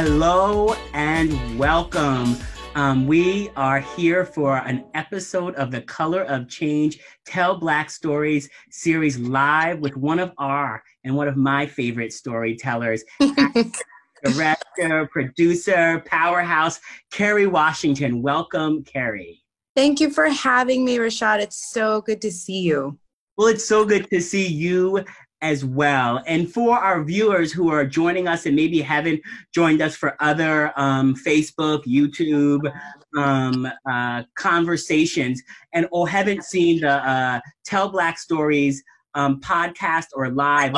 Hello and welcome. Um, we are here for an episode of the Color of Change Tell Black Stories series live with one of our and one of my favorite storytellers, director, producer, powerhouse, Kerry Washington. Welcome, Kerry. Thank you for having me, Rashad. It's so good to see you. Well, it's so good to see you as well. And for our viewers who are joining us and maybe haven't joined us for other um, Facebook, YouTube um, uh, conversations, and or haven't seen the uh, Tell Black Stories um, podcast or live,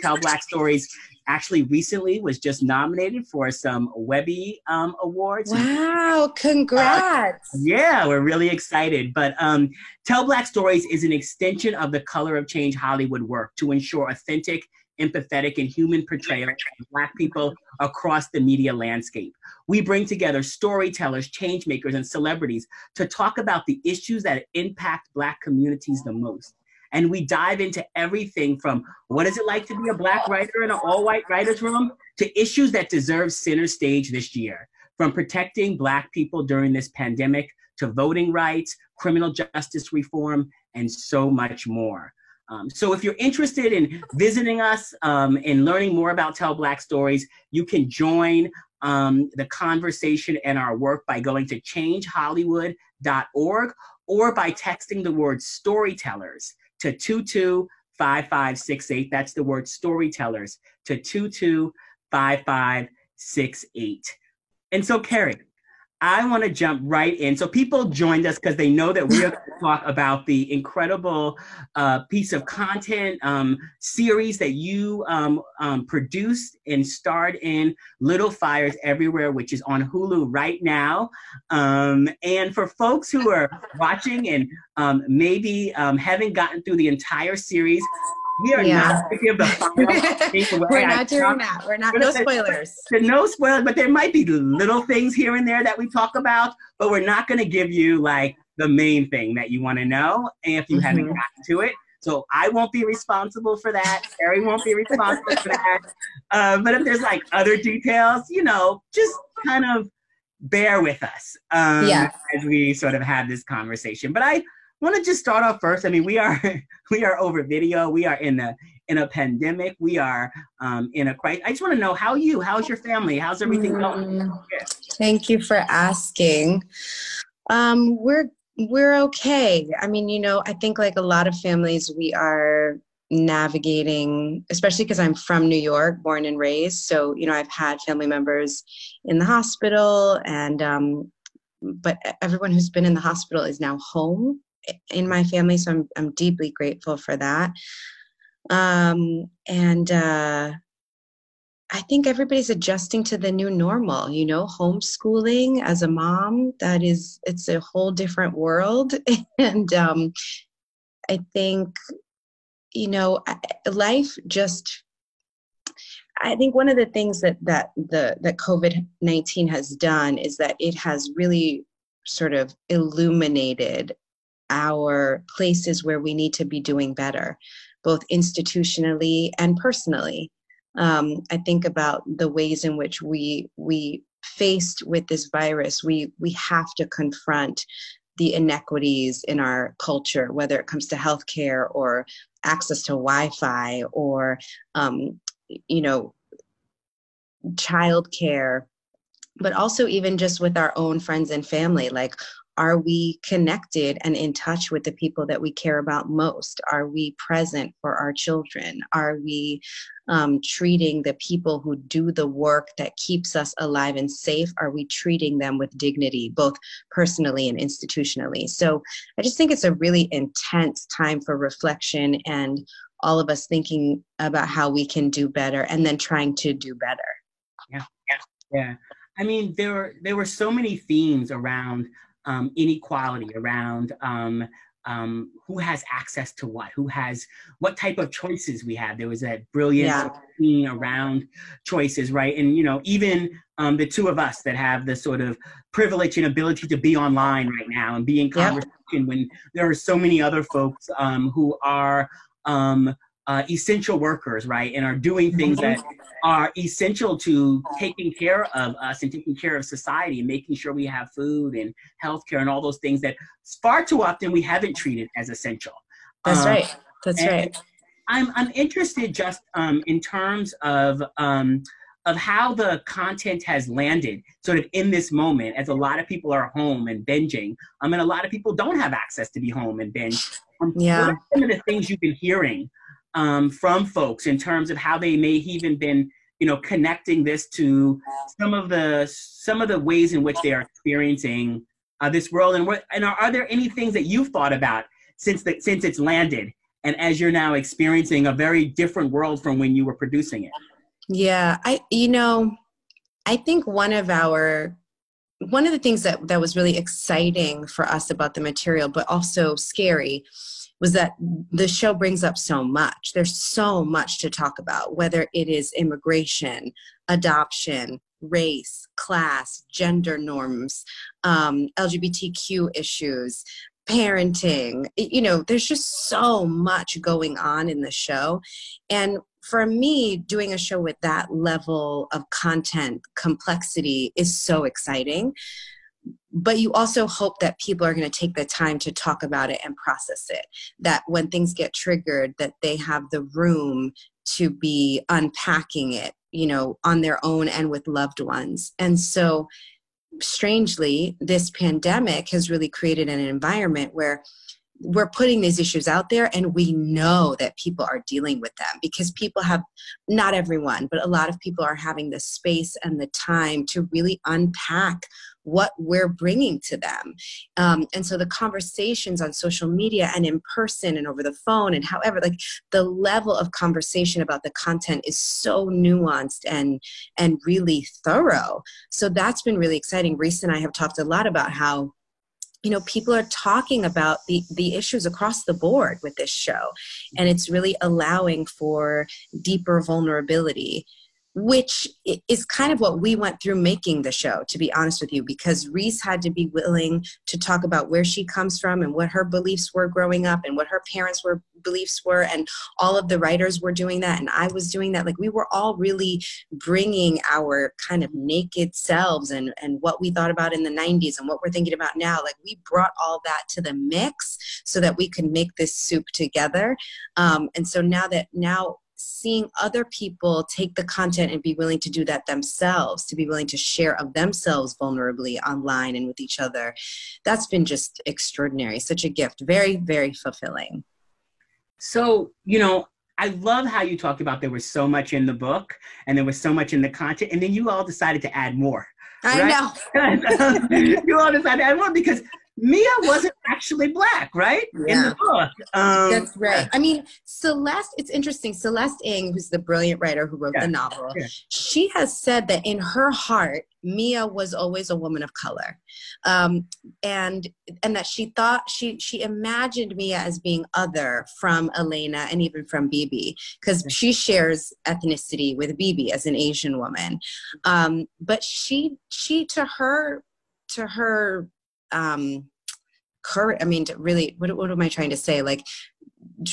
Tell Black Stories actually recently was just nominated for some Webby um, awards. Wow, congrats. Uh, yeah, we're really excited. But um, Tell Black Stories is an extension of the Color of Change Hollywood work to ensure authentic, empathetic, and human portrayal of Black people across the media landscape. We bring together storytellers, changemakers, and celebrities to talk about the issues that impact Black communities the most and we dive into everything from what is it like to be a black writer in an all-white writers room to issues that deserve center stage this year. From protecting black people during this pandemic to voting rights criminal justice reform and so much more. Um, so if you're interested in visiting us um, and learning more about tell black stories you can join um, the conversation and our work by going to changehollywood.org or by texting the word storytellers to 225568. That's the word storytellers to 225568. And so, Kerry, I want to jump right in. So people joined us because they know that we are going to talk about the incredible uh, piece of content um, series that you um, um, produced and starred in, Little Fires Everywhere, which is on Hulu right now. Um, and for folks who are watching and um, maybe um, haven't gotten through the entire series, we are yeah. not going to give the final We're not doing that. We're not. No spoilers. no spoilers, but there might be little things here and there that we talk about, but we're not going to give you like the main thing that you want to know if you mm-hmm. haven't gotten to it. So I won't be responsible for that. Kerry won't be responsible for that. Uh, but if there's like other details, you know, just kind of bear with us um, yeah. as we sort of have this conversation. But I want to just start off first. I mean, we are we are over video. We are in a in a pandemic. We are um, in a crisis. I just want to know how you, how's your family, how's everything going? Mm, thank you for asking. Um, we're we're okay. I mean, you know, I think like a lot of families, we are navigating, especially because I'm from New York, born and raised. So, you know, I've had family members in the hospital, and um, but everyone who's been in the hospital is now home in my family, so I'm I'm deeply grateful for that. Um, and uh, I think everybody's adjusting to the new normal. You know, homeschooling as a mom that is it's a whole different world, and um, I think you know life just I think one of the things that that the that COVID nineteen has done is that it has really sort of illuminated our places where we need to be doing better, both institutionally and personally. Um, I think about the ways in which we we faced with this virus, we we have to confront the inequities in our culture, whether it comes to healthcare or access to Wi-Fi or um, you know childcare but also even just with our own friends and family like are we connected and in touch with the people that we care about most? Are we present for our children? Are we um, treating the people who do the work that keeps us alive and safe? Are we treating them with dignity, both personally and institutionally? So I just think it's a really intense time for reflection and all of us thinking about how we can do better and then trying to do better. Yeah, yeah, yeah. I mean, there were there were so many themes around um, inequality around um, um, who has access to what, who has what type of choices we have. There was that brilliant yeah. scene around choices, right? And you know, even um, the two of us that have the sort of privilege and ability to be online right now and be in conversation yep. when there are so many other folks um, who are um, uh, essential workers, right, and are doing things that are essential to taking care of us and taking care of society and making sure we have food and healthcare and all those things that far too often we haven't treated as essential. That's um, right. That's right. I'm I'm interested just um, in terms of um, of how the content has landed sort of in this moment as a lot of people are home and binging um, mean, a lot of people don't have access to be home and binge um, yeah some of the things you've been hearing um, from folks in terms of how they may even been you know connecting this to some of the some of the ways in which they are experiencing uh, this world. And what and are, are there any things that you've thought about since the, since it's landed and as you're now experiencing a very different world from when you were producing it? Yeah, I you know, I think one of our one of the things that that was really exciting for us about the material but also scary was that the show brings up so much. There's so much to talk about, whether it is immigration, adoption, race, class, gender norms, um, LGBTQ issues, parenting. You know, there's just so much going on in the show. And for me, doing a show with that level of content complexity is so exciting. But you also hope that people are going to take the time to talk about it and process it. That when things get triggered, that they have the room to be unpacking it, you know, on their own and with loved ones. And so, strangely, this pandemic has really created an environment where we're putting these issues out there and we know that people are dealing with them because people have not everyone but a lot of people are having the space and the time to really unpack what we're bringing to them. Um, and so the conversations on social media and in person and over the phone and however like the level of conversation about the content is so nuanced and and really thorough. So that's been really exciting. Reese and i have talked a lot about how you know people are talking about the the issues across the board with this show and it's really allowing for deeper vulnerability which is kind of what we went through making the show, to be honest with you, because Reese had to be willing to talk about where she comes from and what her beliefs were growing up and what her parents' were beliefs were, and all of the writers were doing that, and I was doing that. Like we were all really bringing our kind of naked selves and and what we thought about in the '90s and what we're thinking about now. Like we brought all that to the mix so that we could make this soup together. Um, and so now that now seeing other people take the content and be willing to do that themselves, to be willing to share of themselves vulnerably online and with each other, that's been just extraordinary. Such a gift. Very, very fulfilling. So, you know, I love how you talked about there was so much in the book and there was so much in the content, and then you all decided to add more. I right? know. you all decided to add more because Mia wasn't actually black, right? Yeah. In the book. Um, That's right. I mean, Celeste, it's interesting. Celeste Ng, who's the brilliant writer who wrote yeah. the novel, yeah. she has said that in her heart, Mia was always a woman of color. Um, and and that she thought she she imagined Mia as being other from Elena and even from Bebe because she shares ethnicity with Bebe as an Asian woman. Um, but she she to her to her um courage i mean really what, what am i trying to say? Like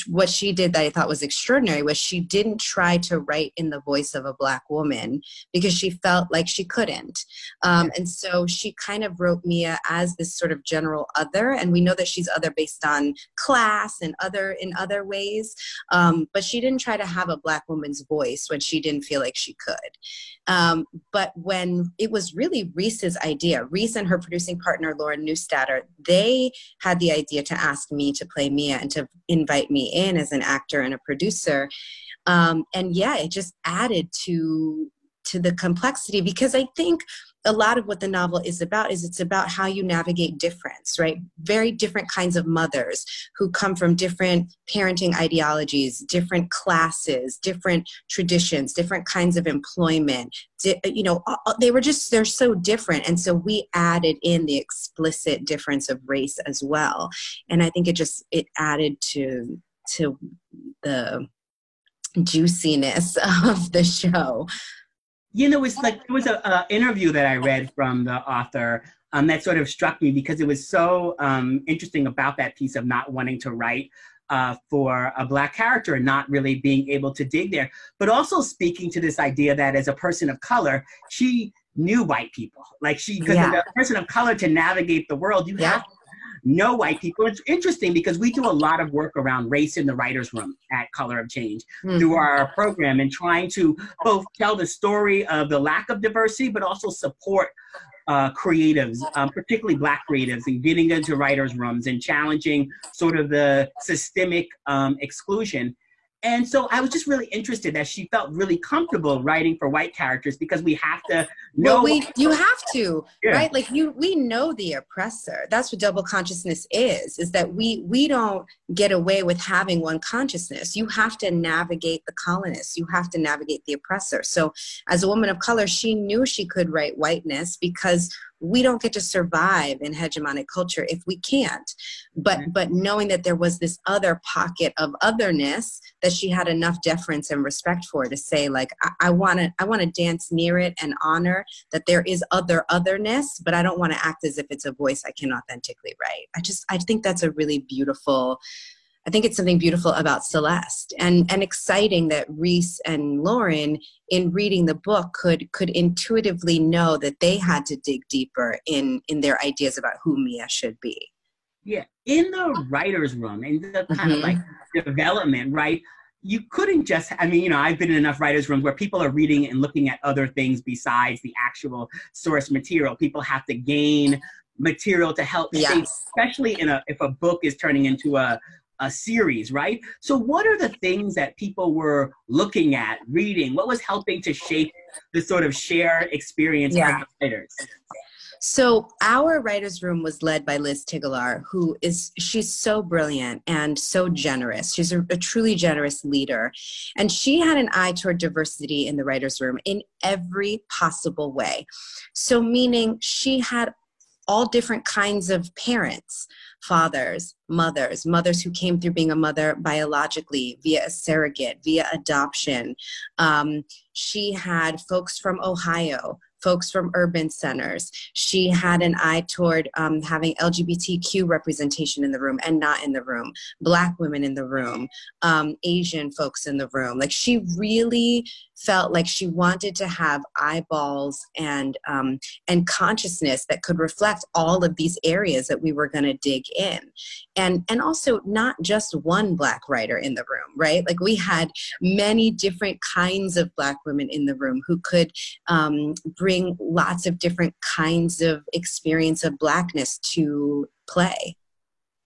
what she did that I thought was extraordinary was she didn't try to write in the voice of a black woman because she felt like she couldn't. Um, and so she kind of wrote Mia as this sort of general other, and we know that she's other based on class and other in other ways. Um, but she didn't try to have a black woman's voice when she didn't feel like she could. Um, but when it was really Reese's idea, Reese and her producing partner Lauren Neustadter, they had the idea to ask me to play Mia and to invite me in as an actor and a producer. Um, and yeah, it just added to to the complexity because I think a lot of what the novel is about is it's about how you navigate difference, right? Very different kinds of mothers who come from different parenting ideologies, different classes, different traditions, different kinds of employment. You know, they were just, they're so different. And so we added in the explicit difference of race as well. And I think it just, it added to, to the juiciness of the show you know, it's like there was an interview that I read from the author um, that sort of struck me because it was so um, interesting about that piece of not wanting to write uh, for a black character and not really being able to dig there. But also speaking to this idea that as a person of color, she knew white people. Like she, because yeah. a person of color to navigate the world, you yeah. have know white people. It's interesting because we do a lot of work around race in the writer's room at Color of Change mm-hmm. through our program and trying to both tell the story of the lack of diversity, but also support uh, creatives, um, particularly black creatives, and getting into writers' rooms and challenging sort of the systemic um, exclusion and so I was just really interested that she felt really comfortable writing for white characters because we have to know. Well, we you have to yeah. right, like you we know the oppressor. That's what double consciousness is. Is that we we don't get away with having one consciousness. You have to navigate the colonists. You have to navigate the oppressor. So as a woman of color, she knew she could write whiteness because we don't get to survive in hegemonic culture if we can't. But but knowing that there was this other pocket of otherness that she had enough deference and respect for to say like i want to i want to dance near it and honor that there is other otherness but i don't want to act as if it's a voice i can authentically write. I just i think that's a really beautiful I think it's something beautiful about Celeste and, and exciting that Reese and Lauren, in reading the book, could could intuitively know that they had to dig deeper in in their ideas about who Mia should be. Yeah, in the writer's room, in the kind mm-hmm. of like development, right? You couldn't just, I mean, you know, I've been in enough writers' rooms where people are reading and looking at other things besides the actual source material. People have to gain material to help yes. shape, especially in a if a book is turning into a a series, right? So, what are the things that people were looking at, reading? What was helping to shape the sort of share experience yeah. writers? So our writers' room was led by Liz Tigelaar, who is she's so brilliant and so generous. She's a, a, truly generous leader, and she had an eye toward diversity in the writers' room in every possible way. So meaning she had all different kinds of parents fathers, mothers, mothers who came through being a mother biologically via a surrogate, via adoption. Um, she had folks from Ohio folks from urban centers. She had an eye toward um, having LGBTQ representation in the room and not in the room, Black women in the room, um, Asian folks in the room. Like she really felt like she wanted to have eyeballs and um, and consciousness that could reflect all of these areas that we were going to dig in. And and also not just one black writer in the room right? Like we had many different kinds of black women in the room who could um, bring lots of different kinds of experience of blackness to play.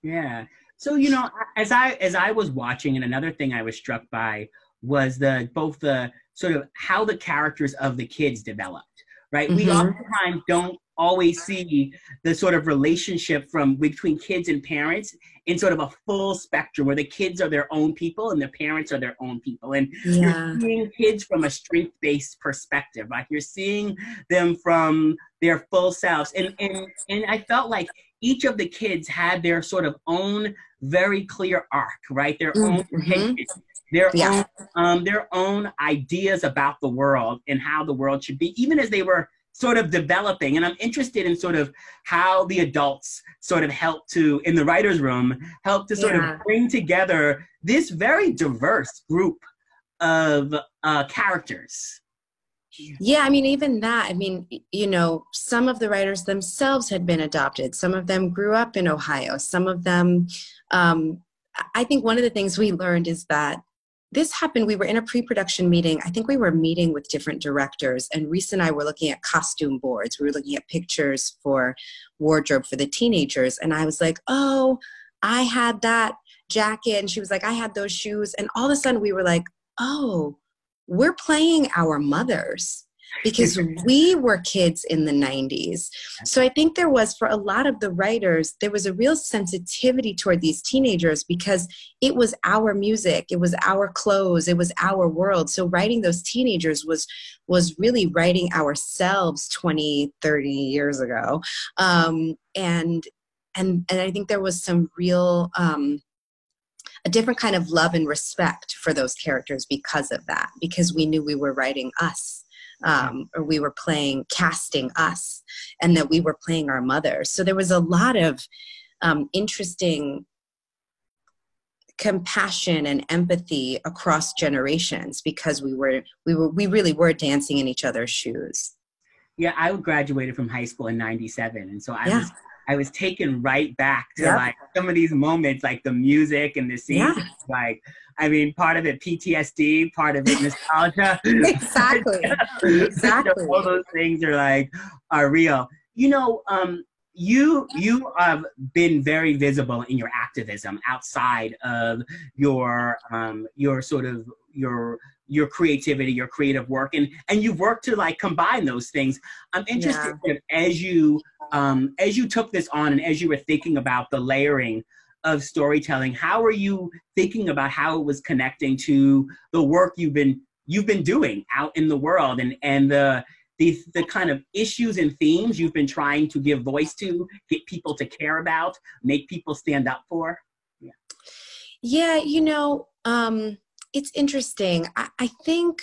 Yeah. So you know as i as i was watching and another thing i was struck by was the both the sort of how the characters of the kids developed right mm-hmm. we oftentimes don't always see the sort of relationship from between kids and parents in sort of a full spectrum where the kids are their own people and the parents are their own people and yeah. you're seeing kids from a strength-based perspective like you're seeing them from their full selves and and and i felt like each of the kids had their sort of own very clear arc right their mm-hmm. own their yeah. own um, their own ideas about the world and how the world should be even as they were sort of developing and i'm interested in sort of how the adults sort of help to in the writers room help to sort yeah. of bring together this very diverse group of uh, characters yeah. I mean even that i mean you know some of the writers themselves had been adopted. Some of them grew up in ohio. Some of them um, i think one of the things we learned is that this happened we were in a pre-production meeting. I think we were meeting with different directors and Reese and i were looking at costume boards. We were looking at pictures for wardrobe for the teenagers and i was like oh i had that jacket. And she was like i had those shoes. And all of a sudden we were like oh we're playing our mothers because we were kids in the 90s. So I think there was, for a lot of the writers, there was a real sensitivity toward these teenagers because it was our music, it was our clothes, it was our world. So writing those teenagers was was really writing ourselves 20, 30 years ago. Um, and and and I think there was some real um, a different kind of love and respect for those characters because of that, because we knew we were writing us um, or we were playing casting us and that we were playing our mothers so there was a lot of um, interesting compassion and empathy across generations because we were we were we really were dancing in each other's shoes. Yeah i graduated from high school in 97 and so i Yeah. was i was taken right back to Yep. like some of these moments like the music and the scenes Yeah. like i mean part of it ptsd part of it nostalgia exactly Exactly. all those things are like are real you know um you you have been very visible in your activism outside of your um your sort of your your creativity your creative work and and you've worked to like combine those things i'm interested if as you um as you took this on and as you were thinking about the layering of storytelling how are you thinking about how it was connecting to the work you've been you've been doing out in the world and and the the, the kind of issues and themes you've been trying to give voice to, get people to care about, make people stand up for? Yeah, yeah you know, um, it's interesting. I, I think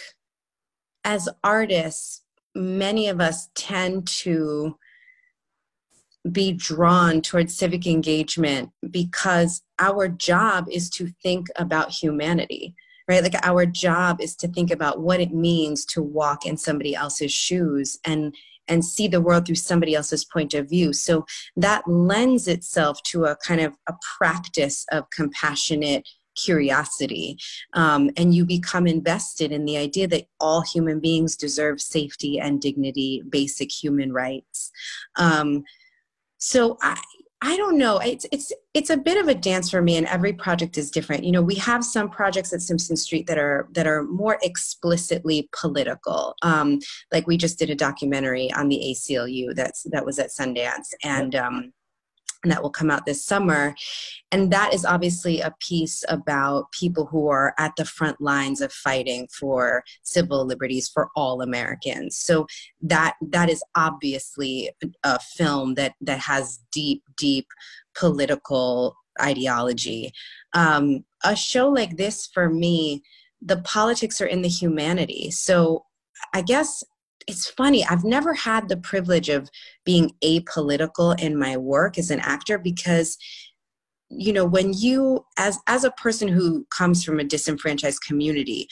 as artists, many of us tend to be drawn towards civic engagement because our job is to think about humanity right? Like our job is to think about what it means to walk in somebody else's shoes and and see the world through somebody else's point of view. So that lends itself to a kind of a practice of compassionate curiosity um, and you become invested in the idea that all human beings deserve safety and dignity basic human rights. Um, so i I don't know. It's it's it's a bit of a dance for me, and every project is different. You know, we have some projects at Simpson Street that are that are more explicitly political. Um, like we just did a documentary on the ACLU that's that was at Sundance, and um, that will come out this summer. And that is obviously a piece about people who are at the front lines of fighting for civil liberties for all Americans. So that that is obviously a film that that has deep, deep political ideology. Um, a show like this for me, the politics are in the humanity. So I guess it's funny i've never had the privilege of being apolitical in my work as an actor because you know when you as as a person who comes from a disenfranchised community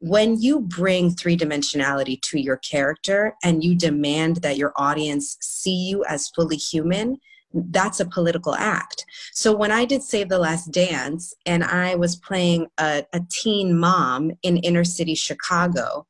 when you bring three dimensionality to your character and you demand that your audience see you as fully human that's a political act. So when i did save the last dance and i was playing a, a teen mom in inner city chicago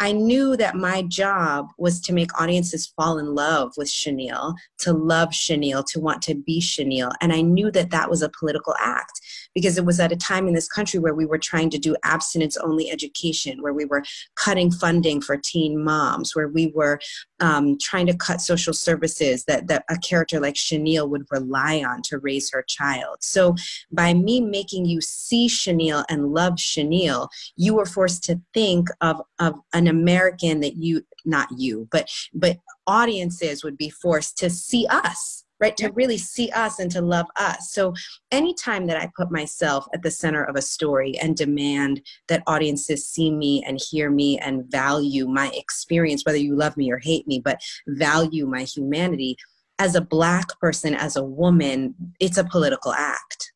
I knew that my job was to make audiences fall in love with Chenille, to love Chenille, to want to be Chenille. And I knew that that was a political act because it was at a time in this country where we were trying to do abstinence only education, where we were cutting funding for teen moms, where we were um, trying to cut social services that, that a character like Chenille would rely on to raise her child. So by me making you see Chenille and love Chenille, you were forced to think of, of an American that you, not you, but but audiences would be forced to see us, right? To really see us and to love us. So anytime that I put myself at the center of a story and demand that audiences see me and hear me and value my experience, whether you love me or hate me, but value my humanity, as a black person, as a woman, it's a political act.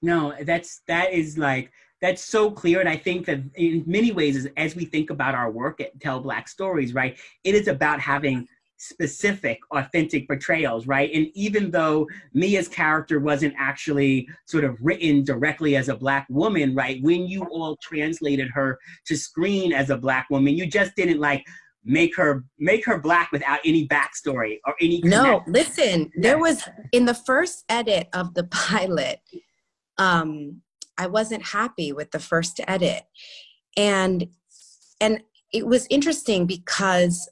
No, that's that is like that's so clear and i think that in many ways as, we think about our work at tell black stories right it is about having specific authentic portrayals right and even though mia's character wasn't actually sort of written directly as a black woman right when you all translated her to screen as a black woman you just didn't like make her make her black without any backstory or any no connection. listen there was in the first edit of the pilot um I wasn't happy with the first edit. And and it was interesting because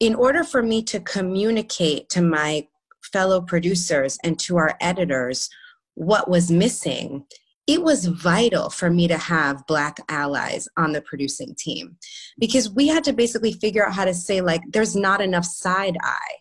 in order for me to communicate to my fellow producers and to our editors what was missing, it was vital for me to have black allies on the producing team. Because we had to basically figure out how to say like there's not enough side eye.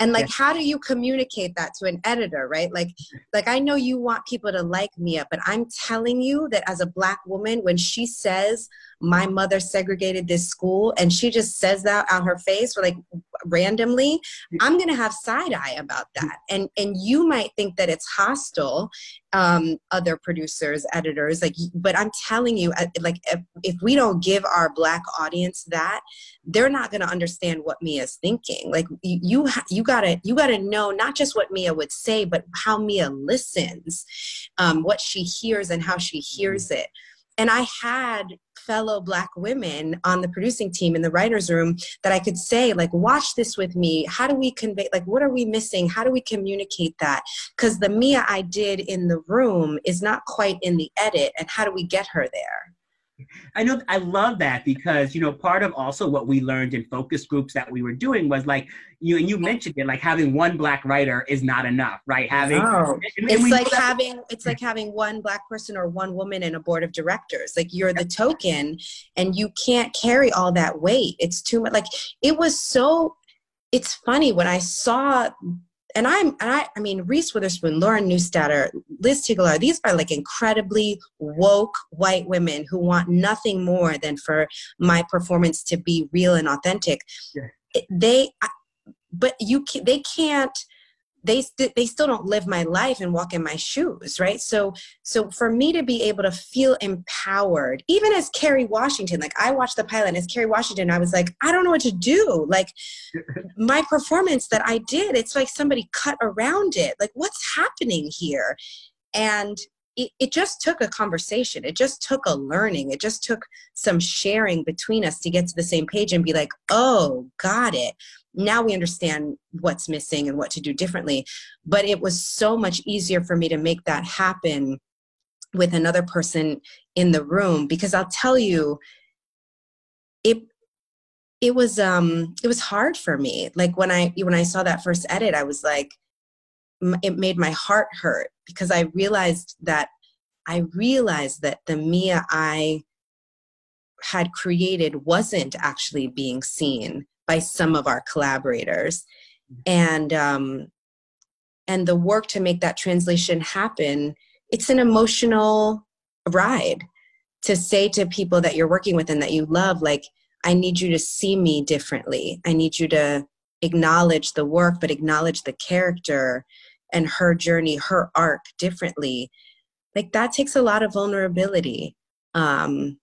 And like how do you communicate that to an editor right? Like like i know you want people to like mia but i'm telling you that as a black woman when she says my mother segregated this school and she just says that on her face we're like randomly i'm going to have side eye about that. And and you might think that it's hostile um other producers editors like but i'm telling you like if, if we don't give our black audience that they're not going to understand what mia's thinking. Like you you gotta you gotta know not just what mia would say but how mia listens um what she hears and how she hears it. And i had fellow black women on the producing team in the writers room that i could say like watch this with me. How do we convey like what are we missing? How do we communicate that? Because the mia i did in the room is not quite in the edit and how do we get her there I know I love that because you know part of also what we learned in focus groups that we were doing was like you and you mentioned it like having one black writer is not enough, right? Having oh. it's like having it's like having one black person or one woman in a board of directors. Like you're the token and you can't carry all that weight. It's too much like it was so it's funny when I saw and I'm and I I mean Reese Witherspoon, Lauren Neustadter, Liz Tigelaar, these are like incredibly woke white women who want nothing more than for my performance to be real and authentic. Yeah. They but you they can't they st- they still don't live my life and walk in my shoes right? So so for me to be able to feel empowered even as kerry washington like i watched the pilot as kerry washington i was like i don't know what to do. Like my performance that i did it's like somebody cut around it. Like what's happening here? And it, it just took a conversation. It just took a learning. It just took some sharing between us to get to the same page and be like oh got it. Now we understand what's missing and what to do differently. But it was so much easier for me to make that happen with another person in the room because i'll tell you it it was um it was hard for me. Like when i when i saw that first edit i was like it made my heart hurt because i realized that i realized that the mia i had created wasn't actually being seen by some of our collaborators. And um, and the work to make that translation happen it's an emotional ride to say to people that you're working with and that you love like i need you to see me differently. I need you to acknowledge the work but acknowledge the character and her journey her arc differently like that takes a lot of vulnerability um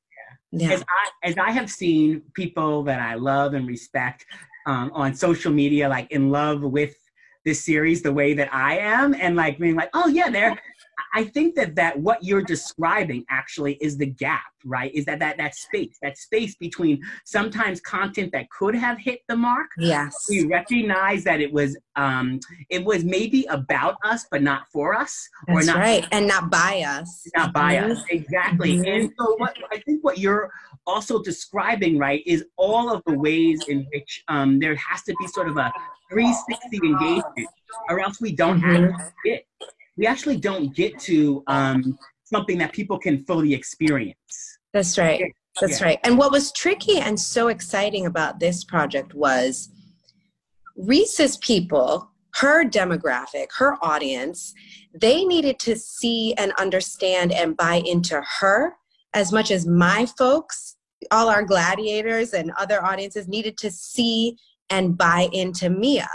yeah. As I as I have seen people that I love and respect um, on social media, like in love with this series the way that I am, and like being like, oh yeah, they're I think that that what you're describing actually is the gap, right? Is that that that space, that space between sometimes content that could have hit the mark. Yes. We recognize that it was um it was maybe about us but not for us That's or not right. and not by us. Not by mm-hmm. us. Exactly. Mm-hmm. And so what I think what you're also describing, right, is all of the ways in which um there has to be sort of a 360 engagement or else we don't mm-hmm. have it we actually don't get to um, something that people can fully experience. That's right. That's right. And what was tricky and so exciting about this project was Reese's people, her demographic, her audience, they needed to see and understand and buy into her as much as my folks, all our gladiators and other audiences needed to see and buy into Mia.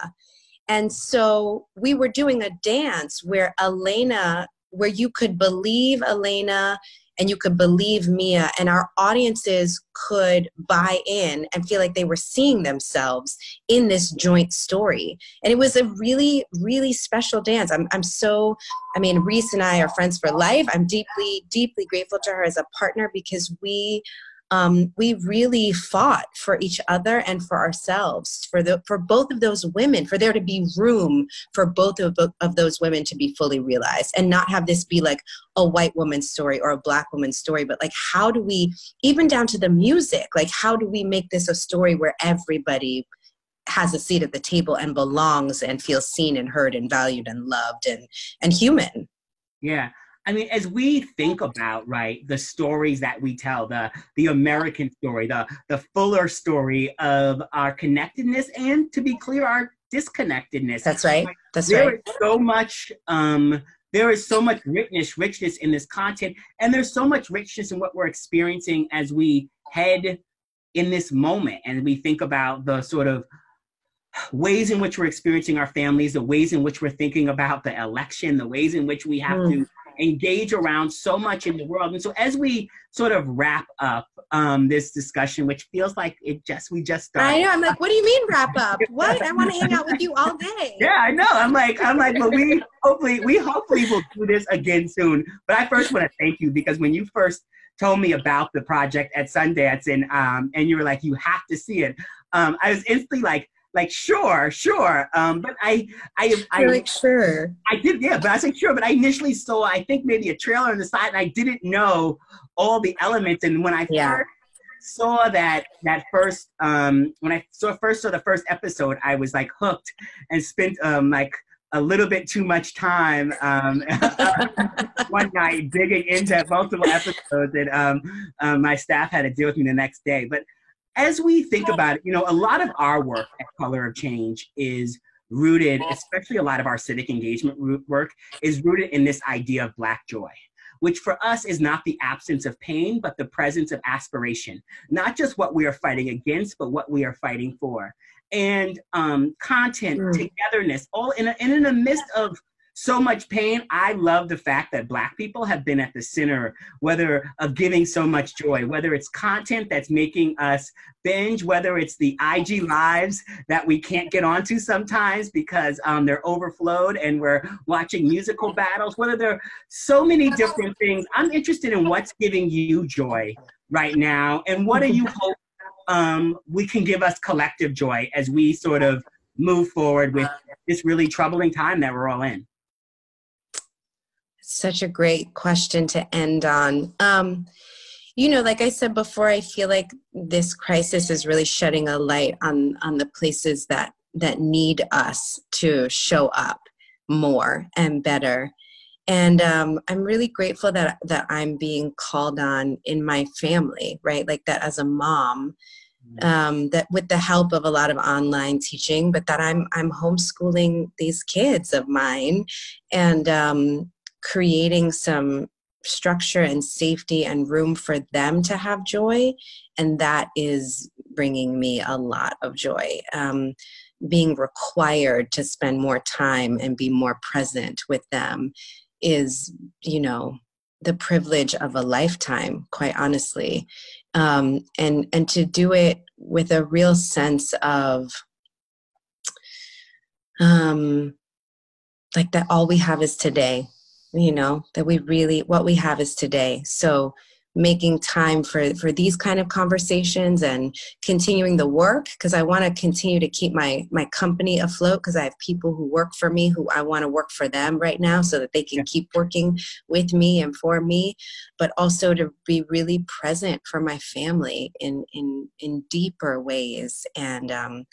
And so we were doing a dance where Elena, where you could believe Elena and you could believe Mia, and our audiences could buy in and feel like they were seeing themselves in this joint story. And it was a really, really special dance. I'm, I'm so, I mean, Reese and I are friends for life. I'm deeply, deeply grateful to her as a partner because we um, we really fought for each other and for ourselves, for the for both of those women, for there to be room for both of, of those women to be fully realized, and not have this be like a white woman's story or a black woman's story, but like how do we, even down to the music, like how do we make this a story where everybody has a seat at the table and belongs and feels seen and heard and valued and loved and and human. Yeah. I mean, as we think about right the stories that we tell, the the American story, the the fuller story of our connectedness, and to be clear, our disconnectedness. That's right. That's there right. There is so much. Um, there is so much richness, richness in this content, and there's so much richness in what we're experiencing as we head in this moment, and we think about the sort of ways in which we're experiencing our families, the ways in which we're thinking about the election, the ways in which we have mm. to engage around so much in the world. And so as we sort of wrap up um, this discussion, which feels like it just we just started. I know. I'm like, what do you mean wrap up? What? I want to hang out with you all day. Yeah, I know. I'm like, I'm like, but we hopefully we hopefully will do this again soon. But I first want to thank you because when you first told me about the project at Sundance and um, and you were like, you have to see it. Um, I was instantly like, like sure, sure. Um, but I, I, I, like sure. I did, yeah. But I said sure. But I initially saw, I think maybe a trailer on the side, and I didn't know all the elements. And when I yeah. first saw that that first, um, when I saw first saw the first episode, I was like hooked and spent um like a little bit too much time um, one night digging into multiple episodes, and um, um, my staff had to deal with me the next day. But as we think about it, you know, a lot of our work at Color of Change is rooted, especially a lot of our civic engagement work, is rooted in this idea of Black joy, which for us is not the absence of pain, but the presence of aspiration. Not just what we are fighting against, but what we are fighting for. And um, content, mm. togetherness, all in, a, and in the midst of so much pain. I love the fact that Black people have been at the center, whether of giving so much joy, whether it's content that's making us binge, whether it's the IG lives that we can't get onto sometimes because um, they're overflowed and we're watching musical battles, whether there are so many different things. I'm interested in what's giving you joy right now and what do you hope um, we can give us collective joy as we sort of move forward with this really troubling time that we're all in. Such a great question to end on. Um, you know, like I said before, I feel like this crisis is really shedding a light on on the places that that need us to show up more and better. And um, I'm really grateful that that I'm being called on in my family, right? Like that as a mom, mm-hmm. um, that with the help of a lot of online teaching, but that I'm I'm homeschooling these kids of mine, and um, creating some structure and safety and room for them to have joy. And that is bringing me a lot of joy um, being required to spend more time and be more present with them is you know the privilege of a lifetime quite honestly. Um, and and to do it with a real sense of um, like that all we have is today you know that we really what we have is today so making time for for these kind of conversations and continuing the work because i want to continue to keep my my company afloat because i have people who work for me who i want to work for them right now so that they can yeah. keep working with me and for me but also to be really present for my family in in in deeper ways and um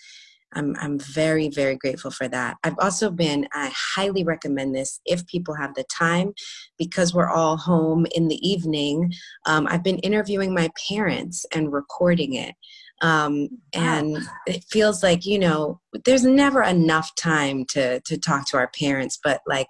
I'm, I'm very, very grateful for that. I've also been, I highly recommend this if people have the time because we're all home in the evening. Um, I've been interviewing my parents and recording it. Um, and it feels like, you know, there's never enough time to, to talk to our parents, but like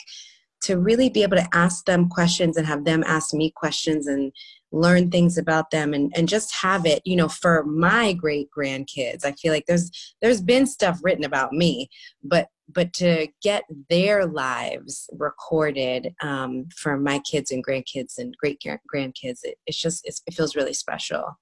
to really be able to ask them questions and have them ask me questions and learn things about them and, and just have it you know for my great grandkids i feel like there's there's been stuff written about me but but to get their lives recorded um, for my kids and grandkids and great grandkids it, it's just it's, it feels really special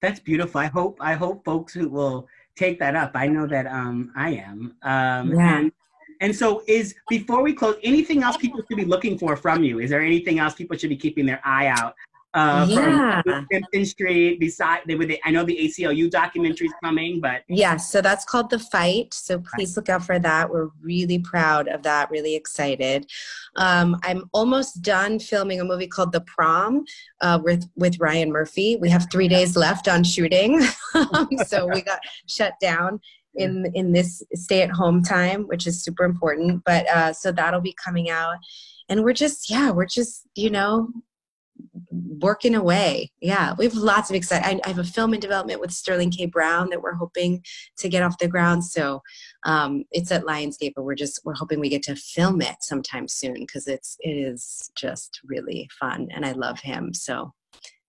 that's beautiful i hope i hope folks who will take that up i know that um, i am um, yeah. and and so, is before we close, anything else people should be looking for from you? Is there anything else people should be keeping their eye out uh, yeah. from Simpson Street. Beside, they, they, I know the ACLU documentary is coming, but yes, yeah, so that's called The Fight. So please look out for that. We're really proud of that. Really excited. Um, I'm almost done filming a movie called The Prom uh, with with Ryan Murphy. We have three days left on shooting, so we got shut down in in this stay at home time which is super important but uh so that'll be coming out and we're just yeah we're just you know working away. Yeah, we have lots of exciting. I, have a film in development with Sterling K. Brown that we're hoping to get off the ground. So um, it's at Lionsgate, but we're just we're hoping we get to film it sometime soon because it's it is just really fun and I love him. So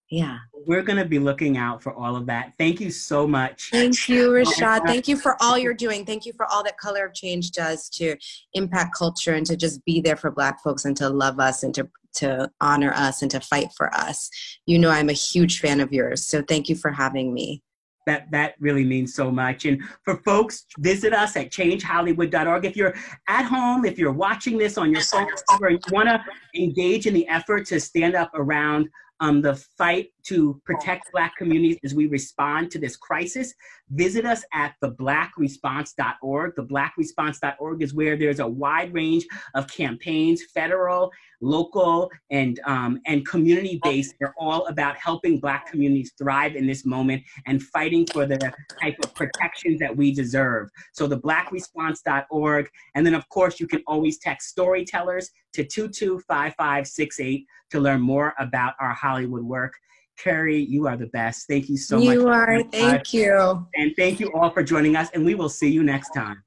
yeah. We're going to be looking out for all of that. Thank you so much. Thank you, Rashad. Thank you for all you're doing. Thank you for all that Color of Change does to impact culture and to just be there for Black folks and to love us and to, to honor us and to fight for us. You know, I'm a huge fan of yours. So thank you for having me that that really means so much and for folks visit us at changehollywood.org if you're at home if you're watching this on your phone or you want to engage in the effort to stand up around um, the fight to protect Black communities as we respond to this crisis, visit us at theblackresponse.org. Theblackresponse.org is where there's a wide range of campaigns, federal, local, and, um, and community based. They're all about helping Black communities thrive in this moment and fighting for the type of protections that we deserve. So theblackresponse.org. And then, of course, you can always text storytellers to 225568 to learn more about our Hollywood work. Kerry, you are the best. Thank you so you much. You are. Thank you. And thank you all for joining us, and we will see you next time.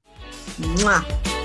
Mwah.